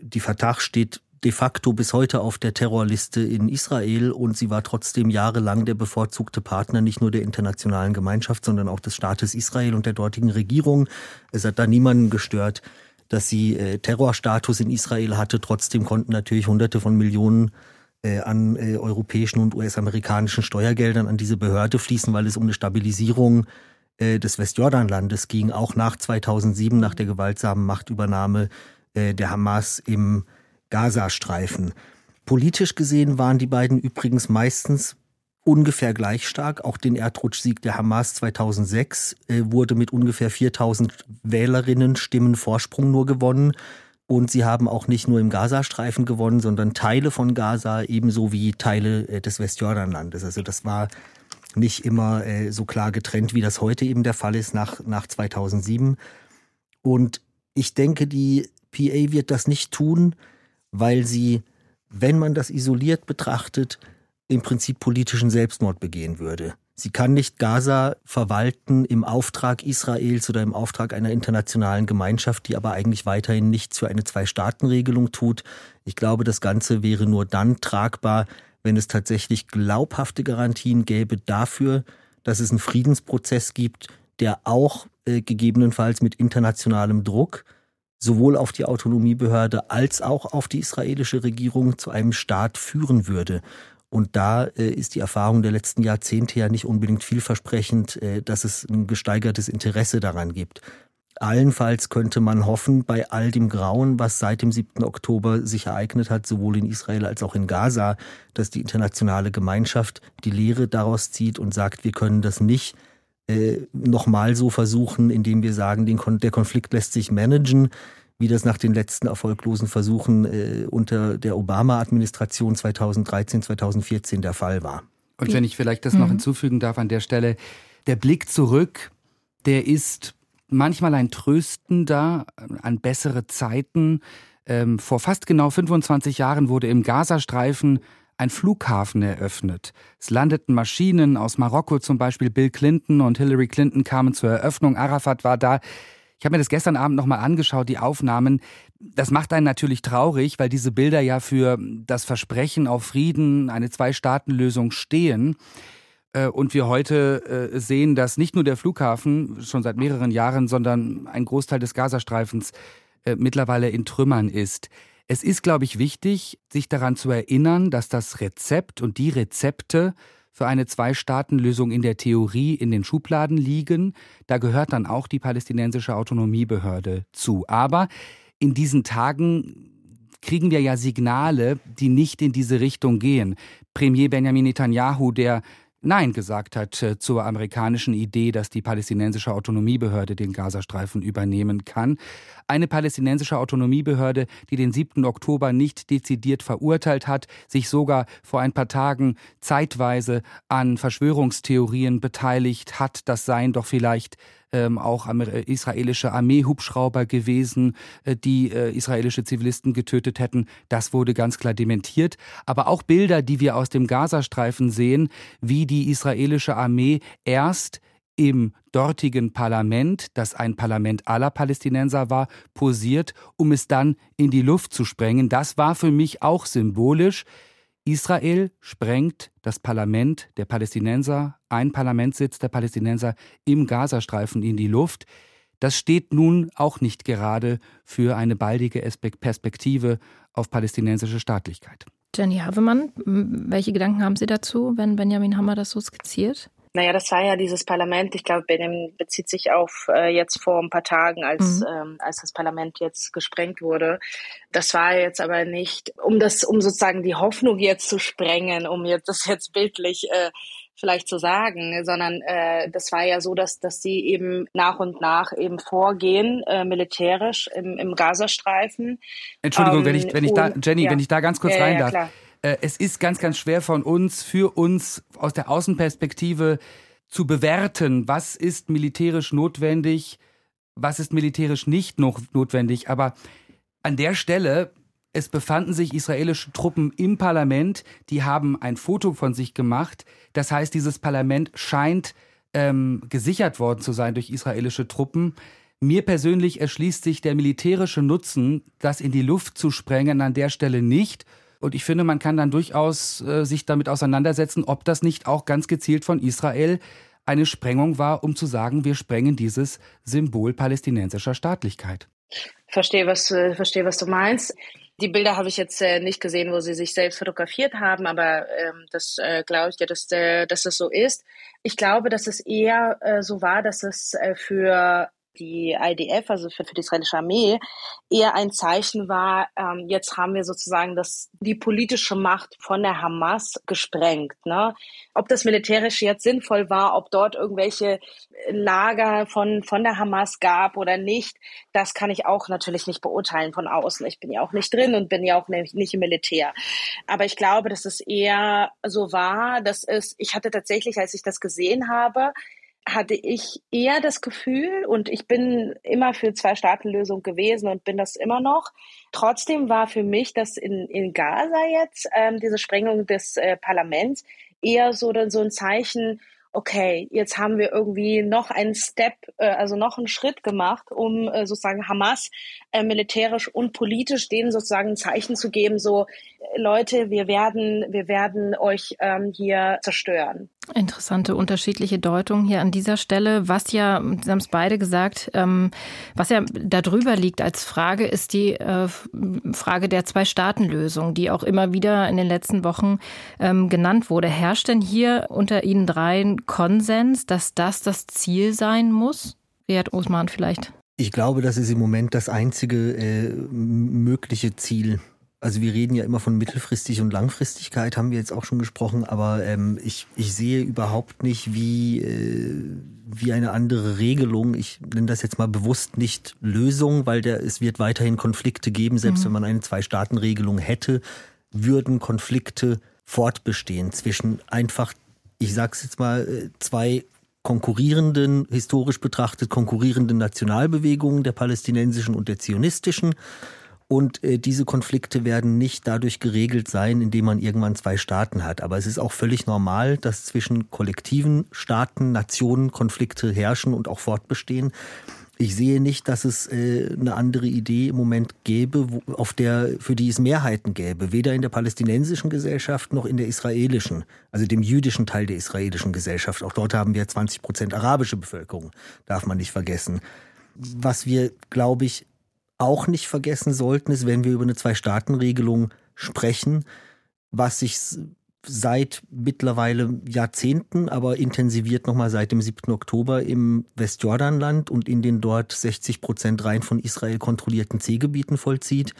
die Fatah steht de facto bis heute auf der Terrorliste in Israel und sie war trotzdem jahrelang der bevorzugte Partner nicht nur der internationalen Gemeinschaft, sondern auch des Staates Israel und der dortigen Regierung. Es hat da niemanden gestört, dass sie äh, Terrorstatus in Israel hatte. Trotzdem konnten natürlich Hunderte von Millionen äh, an äh, europäischen und US-amerikanischen Steuergeldern an diese Behörde fließen, weil es um eine Stabilisierung äh, des Westjordanlandes ging, auch nach 2007, nach der gewaltsamen Machtübernahme äh, der Hamas im Gazastreifen. Politisch gesehen waren die beiden übrigens meistens ungefähr gleich stark. Auch den Erdrutschsieg der Hamas 2006 äh, wurde mit ungefähr 4000 Wählerinnen Stimmen Vorsprung nur gewonnen. Und sie haben auch nicht nur im Gazastreifen gewonnen, sondern Teile von Gaza ebenso wie Teile äh, des Westjordanlandes. Also das war nicht immer äh, so klar getrennt, wie das heute eben der Fall ist nach, nach 2007. Und ich denke, die PA wird das nicht tun, weil sie, wenn man das isoliert betrachtet, im Prinzip politischen Selbstmord begehen würde. Sie kann nicht Gaza verwalten im Auftrag Israels oder im Auftrag einer internationalen Gemeinschaft, die aber eigentlich weiterhin nichts für eine Zwei-Staaten-Regelung tut. Ich glaube, das Ganze wäre nur dann tragbar, wenn es tatsächlich glaubhafte Garantien gäbe dafür, dass es einen Friedensprozess gibt, der auch äh, gegebenenfalls mit internationalem Druck sowohl auf die Autonomiebehörde als auch auf die israelische Regierung zu einem Staat führen würde. Und da äh, ist die Erfahrung der letzten Jahrzehnte ja nicht unbedingt vielversprechend, äh, dass es ein gesteigertes Interesse daran gibt. Allenfalls könnte man hoffen, bei all dem Grauen, was seit dem 7. Oktober sich ereignet hat, sowohl in Israel als auch in Gaza, dass die internationale Gemeinschaft die Lehre daraus zieht und sagt, wir können das nicht äh, nochmal so versuchen, indem wir sagen, Kon der Konflikt lässt sich managen wie das nach den letzten erfolglosen Versuchen äh, unter der Obama-Administration 2013, 2014 der Fall war. Und wenn ich vielleicht das noch mhm. hinzufügen darf an der Stelle, der Blick zurück, der ist manchmal ein tröstender an bessere Zeiten. Ähm, vor fast genau 25 Jahren wurde im Gazastreifen ein Flughafen eröffnet. Es landeten Maschinen aus Marokko, zum Beispiel Bill Clinton und Hillary Clinton kamen zur Eröffnung. Arafat war da. Ich habe mir das gestern Abend nochmal angeschaut, die Aufnahmen. Das macht einen natürlich traurig, weil diese Bilder ja für das Versprechen auf Frieden, eine Zwei-Staaten-Lösung stehen. Äh, und wir heute äh, sehen, dass nicht nur der Flughafen schon seit mehreren Jahren, sondern ein Großteil des Gazastreifens äh, mittlerweile in Trümmern ist. Es ist, glaube ich, wichtig, sich daran zu erinnern, dass das Rezept und die Rezepte für eine Zwei-Staaten-Lösung in der Theorie in den Schubladen liegen. Da gehört dann auch die palästinensische Autonomiebehörde zu. Aber in diesen Tagen kriegen wir ja Signale, die nicht in diese Richtung gehen. Premier Benjamin Netanyahu, der Nein gesagt hat zur amerikanischen Idee, dass die palästinensische Autonomiebehörde den Gazastreifen übernehmen kann. Eine palästinensische Autonomiebehörde, die den 7. Oktober nicht dezidiert verurteilt hat, sich sogar vor ein paar Tagen zeitweise an Verschwörungstheorien beteiligt hat. Das seien doch vielleicht ähm, auch israelische Armeehubschrauber gewesen, äh, die äh, israelische Zivilisten getötet hätten. Das wurde ganz klar dementiert. Aber auch Bilder, die wir aus dem Gazastreifen sehen, wie die israelische Armee erst im dortigen Parlament, das ein Parlament aller Palästinenser war, posiert, um es dann in die Luft zu sprengen. Das war für mich auch symbolisch. Israel sprengt das Parlament der Palästinenser, ein Parlamentssitz der Palästinenser im Gazastreifen in die Luft. Das steht nun auch nicht gerade für eine baldige Perspektive auf palästinensische Staatlichkeit. Jenny Havemann, welche Gedanken haben Sie dazu, wenn Benjamin Hammer das so skizziert? Naja, das war ja dieses Parlament. Ich glaube, bezieht sich auf äh, jetzt vor ein paar Tagen, als, mhm. ähm, als das Parlament jetzt gesprengt wurde. Das war jetzt aber nicht, um das, um sozusagen die Hoffnung jetzt zu sprengen, um jetzt das jetzt bildlich äh, vielleicht zu sagen, sondern äh, das war ja so, dass, dass sie eben nach und nach eben vorgehen, äh, militärisch im, im Gazastreifen. Entschuldigung, ähm, wenn ich, wenn ich da, Jenny, ja. wenn ich da ganz kurz ja, rein darf. Ja, äh, es ist ganz, ganz schwer von uns, für uns aus der Außenperspektive zu bewerten, was ist militärisch notwendig, was ist militärisch nicht noch notwendig. Aber an der Stelle, es befanden sich israelische Truppen im Parlament, die haben ein Foto von sich gemacht. Das heißt, dieses Parlament scheint ähm, gesichert worden zu sein durch israelische Truppen. Mir persönlich erschließt sich der militärische Nutzen, das in die Luft zu sprengen, an der Stelle nicht. Und ich finde, man kann dann durchaus äh, sich damit auseinandersetzen, ob das nicht auch ganz gezielt von Israel eine Sprengung war, um zu sagen, wir sprengen dieses Symbol palästinensischer Staatlichkeit. Verstehe, was, äh, verstehe, was du meinst. Die Bilder habe ich jetzt äh, nicht gesehen, wo sie sich selbst fotografiert haben, aber ähm, das äh, glaube ich dir, dass, äh, dass es so ist. Ich glaube, dass es eher äh, so war, dass es äh, für die IDF, also für, für die israelische Armee, eher ein Zeichen war, ähm, jetzt haben wir sozusagen das, die politische Macht von der Hamas gesprengt. Ne? Ob das militärisch jetzt sinnvoll war, ob dort irgendwelche Lager von, von der Hamas gab oder nicht, das kann ich auch natürlich nicht beurteilen von außen. Ich bin ja auch nicht drin und bin ja auch nicht, nicht im Militär. Aber ich glaube, dass es eher so war, dass es, ich hatte tatsächlich, als ich das gesehen habe, hatte ich eher das Gefühl, und ich bin immer für Zwei-Staaten-Lösung gewesen und bin das immer noch. Trotzdem war für mich das in, in Gaza jetzt, ähm, diese Sprengung des äh, Parlaments, eher so, so ein Zeichen, okay, jetzt haben wir irgendwie noch einen Step, äh, also noch einen Schritt gemacht, um äh, sozusagen Hamas äh, militärisch und politisch denen sozusagen ein Zeichen zu geben, so Leute, wir werden, wir werden euch ähm, hier zerstören. Interessante unterschiedliche Deutung hier an dieser Stelle. Was ja, Sie haben es beide gesagt, ähm, was ja darüber liegt als Frage, ist die äh, Frage der Zwei-Staaten-Lösung, die auch immer wieder in den letzten Wochen ähm, genannt wurde. Herrscht denn hier unter Ihnen dreien Konsens, dass das das Ziel sein muss? Riad Osman vielleicht. Ich glaube, das ist im Moment das einzige äh, mögliche Ziel. Also wir reden ja immer von mittelfristig und Langfristigkeit, haben wir jetzt auch schon gesprochen, aber ähm, ich, ich sehe überhaupt nicht, wie, äh, wie eine andere Regelung, ich nenne das jetzt mal bewusst nicht Lösung, weil der, es wird weiterhin Konflikte geben, selbst mhm. wenn man eine Zwei-Staaten-Regelung hätte, würden Konflikte fortbestehen zwischen einfach, ich sag's jetzt mal, äh, zwei konkurrierenden, historisch betrachtet konkurrierenden Nationalbewegungen, der palästinensischen und der zionistischen. Und äh, diese Konflikte werden nicht dadurch geregelt sein, indem man irgendwann zwei Staaten hat. Aber es ist auch völlig normal, dass zwischen kollektiven Staaten, Nationen Konflikte herrschen und auch fortbestehen. Ich sehe nicht, dass es äh, eine andere Idee im Moment gäbe, wo, auf der, für die es Mehrheiten gäbe, weder in der palästinensischen Gesellschaft noch in der israelischen, also dem jüdischen Teil der israelischen Gesellschaft. Auch dort haben wir 20 Prozent arabische Bevölkerung, darf man nicht vergessen. Was wir, glaube ich, auch nicht vergessen sollten, ist, wenn wir über eine Zwei-Staaten-Regelung sprechen, was sich seit mittlerweile Jahrzehnten, aber intensiviert nochmal seit dem 7. Oktober im Westjordanland und in den dort 60 Prozent rein von Israel kontrollierten C-Gebieten vollzieht.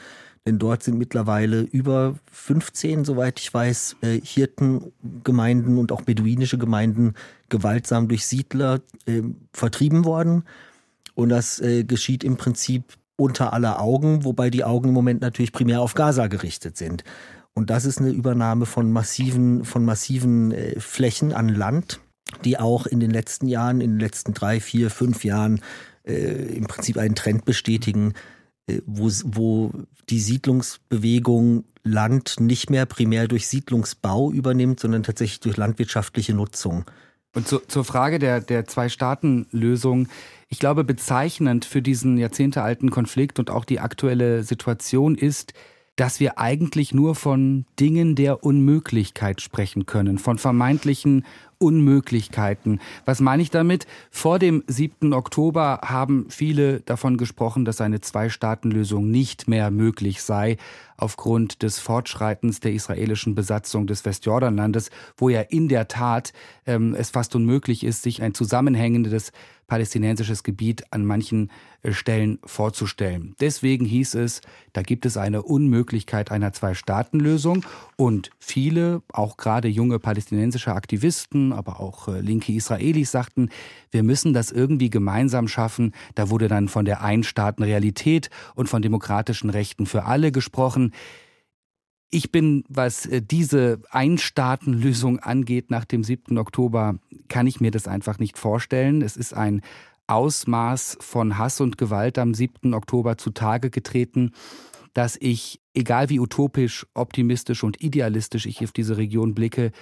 Denn dort sind mittlerweile über 15, soweit ich weiß, äh, Hirtengemeinden und auch beduinische Gemeinden gewaltsam durch Siedler äh, vertrieben worden. Und das äh, geschieht im Prinzip unter aller Augen, wobei die Augen im Moment natürlich primär auf Gaza gerichtet sind. Und das ist eine Übernahme von massiven, von massiven äh, Flächen an Land, die auch in den letzten Jahren, in den letzten drei, vier, fünf Jahren äh, im Prinzip einen Trend bestätigen, äh, wo, wo die Siedlungsbewegung Land nicht mehr primär durch Siedlungsbau übernimmt, sondern tatsächlich durch landwirtschaftliche Nutzung. Und zu, zur Frage der, der Zwei-Staaten-Lösung. Ich glaube, bezeichnend für diesen jahrzehntealten Konflikt und auch die aktuelle Situation ist, dass wir eigentlich nur von Dingen der Unmöglichkeit sprechen können, von vermeintlichen Unmöglichkeiten. Was meine ich damit? Vor dem 7. Oktober haben viele davon gesprochen, dass eine Zwei-Staaten-Lösung nicht mehr möglich sei, aufgrund des Fortschreitens der israelischen Besatzung des Westjordanlandes, wo ja in der Tat ähm, es fast unmöglich ist, sich ein zusammenhängendes palästinensisches Gebiet an manchen äh, Stellen vorzustellen. Deswegen hieß es, da gibt es eine Unmöglichkeit einer Zwei-Staaten-Lösung und viele, auch gerade junge palästinensische Aktivisten, aber auch äh, linke Israelis sagten, wir müssen das irgendwie gemeinsam schaffen. Da wurde dann von der Einstaaten-Realität und von demokratischen Rechten für alle gesprochen. Ich bin, was äh, diese Einstaatenlösung angeht nach dem 7. Oktober, kann ich mir das einfach nicht vorstellen. Es ist ein Ausmaß von Hass und Gewalt am 7. Oktober zutage getreten, dass ich, egal wie utopisch, optimistisch und idealistisch ich auf diese Region blicke,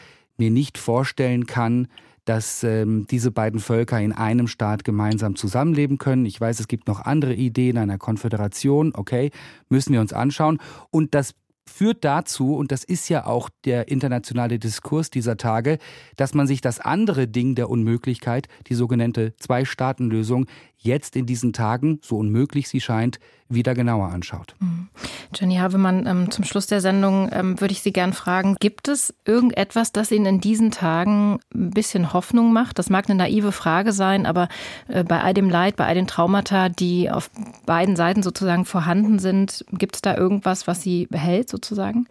mir nicht vorstellen kann, dass ähm, diese beiden Völker in einem Staat gemeinsam zusammenleben können. Ich weiß, es gibt noch andere Ideen einer Konföderation, okay, müssen wir uns anschauen. Und das führt dazu, und das ist ja auch der internationale Diskurs dieser Tage, dass man sich das andere Ding der Unmöglichkeit, die sogenannte Zwei-Staaten-Lösung, jetzt in diesen Tagen, so unmöglich sie scheint, wieder genauer anschaut. Mhm. Jenny Havemann, ähm, zum Schluss der Sendung ähm, würde ich Sie gern fragen, gibt es irgendetwas, das Ihnen in diesen Tagen ein bisschen Hoffnung macht? Das mag eine naive Frage sein, aber äh, bei all dem Leid, bei all den Traumata, die auf beiden Seiten sozusagen vorhanden sind, gibt es da irgendwas, was Sie behält sozusagen?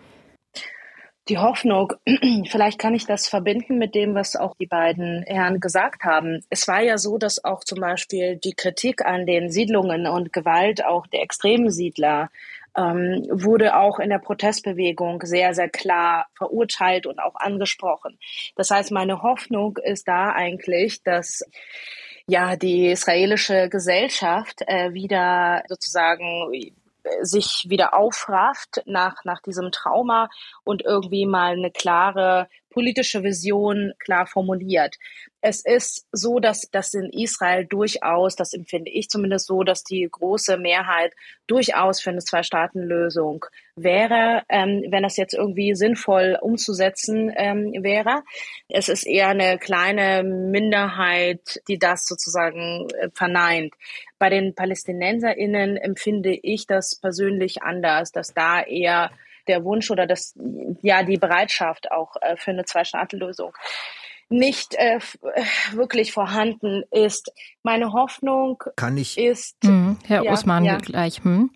die Hoffnung, vielleicht kann ich das verbinden mit dem, was auch die beiden Herren gesagt haben. Es war ja so, dass auch zum Beispiel die Kritik an den Siedlungen und Gewalt auch der extremen Siedler ähm, wurde auch in der Protestbewegung sehr, sehr klar verurteilt und auch angesprochen. Das heißt, meine Hoffnung ist da eigentlich, dass ja die israelische Gesellschaft äh, wieder sozusagen sich wieder aufrafft nach, nach diesem Trauma und irgendwie mal eine klare politische Vision klar formuliert. Es ist so, dass das in Israel durchaus, das empfinde ich zumindest so, dass die große Mehrheit durchaus für eine Zwei-Staaten-Lösung wäre, ähm, wenn das jetzt irgendwie sinnvoll umzusetzen ähm, wäre. Es ist eher eine kleine Minderheit, die das sozusagen äh, verneint. Bei den PalästinenserInnen empfinde ich das persönlich anders, dass da eher der Wunsch oder das, ja, die Bereitschaft auch äh, für eine Zwei-Staaten-Lösung nicht äh, äh, wirklich vorhanden ist. Meine Hoffnung Kann ich ist. Mhm, Herr ja, Usman ja. gleich. Hm?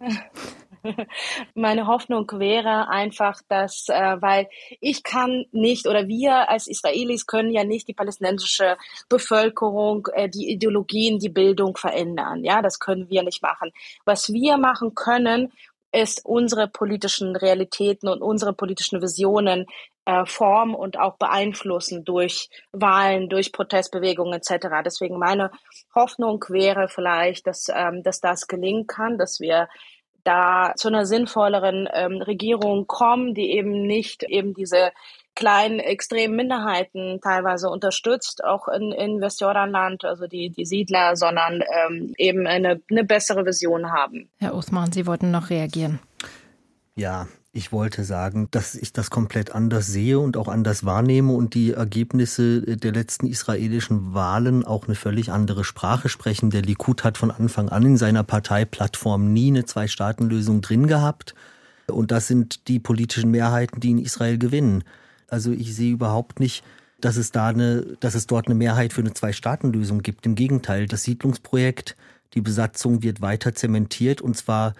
Meine Hoffnung wäre einfach, dass, äh, weil ich kann nicht oder wir als Israelis können ja nicht die palästinensische Bevölkerung, äh, die Ideologien, die Bildung verändern. Ja, das können wir nicht machen. Was wir machen können, ist unsere politischen Realitäten und unsere politischen Visionen äh, formen und auch beeinflussen durch Wahlen, durch Protestbewegungen etc. Deswegen meine Hoffnung wäre vielleicht, dass, ähm, dass das gelingen kann, dass wir da zu einer sinnvolleren ähm, Regierung kommen, die eben nicht eben diese kleinen extremen Minderheiten teilweise unterstützt, auch in, in Westjordanland, also die, die Siedler, sondern ähm, eben eine, eine bessere Vision haben. Herr Usman, Sie wollten noch reagieren. Ja, ich wollte sagen, dass ich das komplett anders sehe und auch anders wahrnehme und die Ergebnisse der letzten israelischen Wahlen auch eine völlig andere Sprache sprechen. Der Likud hat von Anfang an in seiner Parteiplattform nie eine Zwei-Staaten-Lösung drin gehabt. Und das sind die politischen Mehrheiten, die in Israel gewinnen. Also ich sehe überhaupt nicht, dass es da eine, dass es dort eine Mehrheit für eine Zwei-Staaten-Lösung gibt. Im Gegenteil, das Siedlungsprojekt, die Besatzung wird weiter zementiert und zwar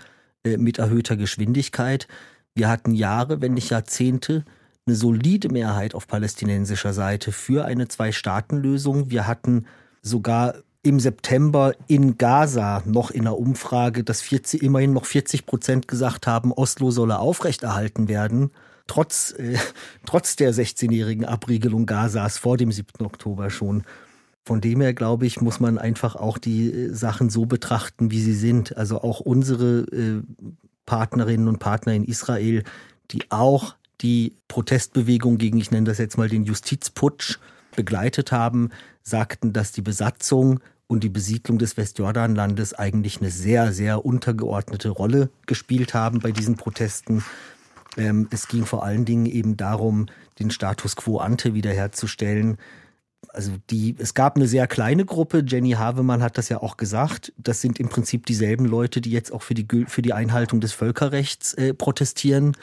äh, mit erhöhter Geschwindigkeit. Wir hatten Jahre, wenn nicht Jahrzehnte, eine solide Mehrheit auf palästinensischer Seite für eine Zwei-Staaten-Lösung. Wir hatten sogar im September in Gaza noch in der Umfrage, dass 40, immerhin noch 40 Prozent gesagt haben, Oslo solle aufrechterhalten werden trotz, äh, trotz der 16-jährigen Abriegelung Gazas vor dem 7. Oktober schon. Von dem her, glaube ich, muss man einfach auch die äh, Sachen so betrachten, wie sie sind. Also auch unsere äh, Partnerinnen und Partner in Israel, die auch die Protestbewegung gegen, ich nenne das jetzt mal den Justizputsch, begleitet haben, sagten, dass die Besatzung und die Besiedlung des Westjordanlandes eigentlich eine sehr, sehr untergeordnete Rolle gespielt haben bei diesen Protesten. Ähm, es ging vor allen Dingen eben darum, den Status quo ante wiederherzustellen. Also die, es gab eine sehr kleine Gruppe, Jenny Havemann hat das ja auch gesagt, das sind im Prinzip dieselben Leute, die jetzt auch für die, für die Einhaltung des Völkerrechts äh, protestieren.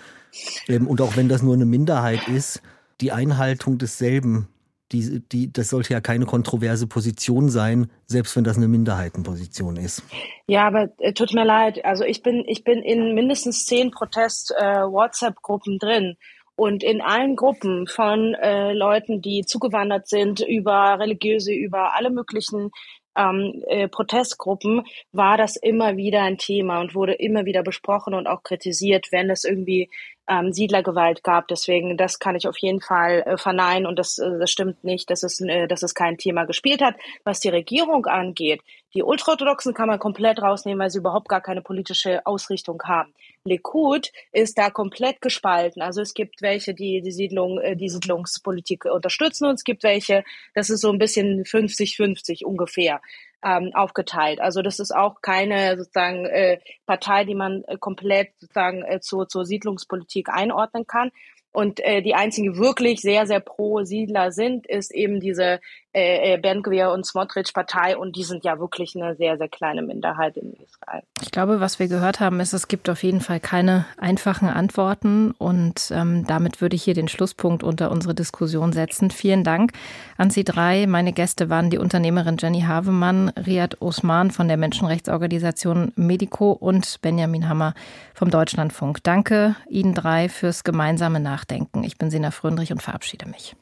Ähm, und auch wenn das nur eine Minderheit ist, die Einhaltung desselben die, die, das sollte ja keine kontroverse Position sein, selbst wenn das eine Minderheitenposition ist. Ja, aber äh, tut mir leid. Also ich bin, ich bin in mindestens zehn Protest-WhatsApp-Gruppen äh, drin. Und in allen Gruppen von äh, Leuten, die zugewandert sind, über religiöse, über alle möglichen ähm, äh, Protestgruppen, war das immer wieder ein Thema und wurde immer wieder besprochen und auch kritisiert, wenn es irgendwie ähm, Siedlergewalt gab. Deswegen, das kann ich auf jeden Fall äh, verneinen und das, äh, das stimmt nicht, dass es, äh, dass es kein Thema gespielt hat. Was die Regierung angeht, die Ultraorthodoxen kann man komplett rausnehmen, weil sie überhaupt gar keine politische Ausrichtung haben. Likud ist da komplett gespalten. Also es gibt welche, die die Siedlung, äh, die Siedlungspolitik unterstützen und es gibt welche, das ist so ein bisschen 50-50 ungefähr ähm, aufgeteilt. Also das ist auch keine sozusagen äh, Partei, die man äh, komplett sozusagen äh, zur, zur Siedlungspolitik einordnen kann. Und äh, die einzigen wirklich sehr, sehr pro Siedler sind, ist eben diese äh Ben Gvir und Smotrich Partei und die sind ja wirklich eine sehr, sehr kleine Minderheit in Israel. Ich glaube, was wir gehört haben, ist, es gibt auf jeden Fall keine einfachen Antworten und ähm, damit würde ich hier den Schlusspunkt unter unsere Diskussion setzen. Vielen Dank an Sie drei. Meine Gäste waren die Unternehmerin Jenny Havemann, Riyad Osman von der Menschenrechtsorganisation Medico und Benjamin Hammer vom Deutschlandfunk. Danke Ihnen drei fürs gemeinsame Nachdenken. Ich bin Sina Fröndrich und verabschiede mich.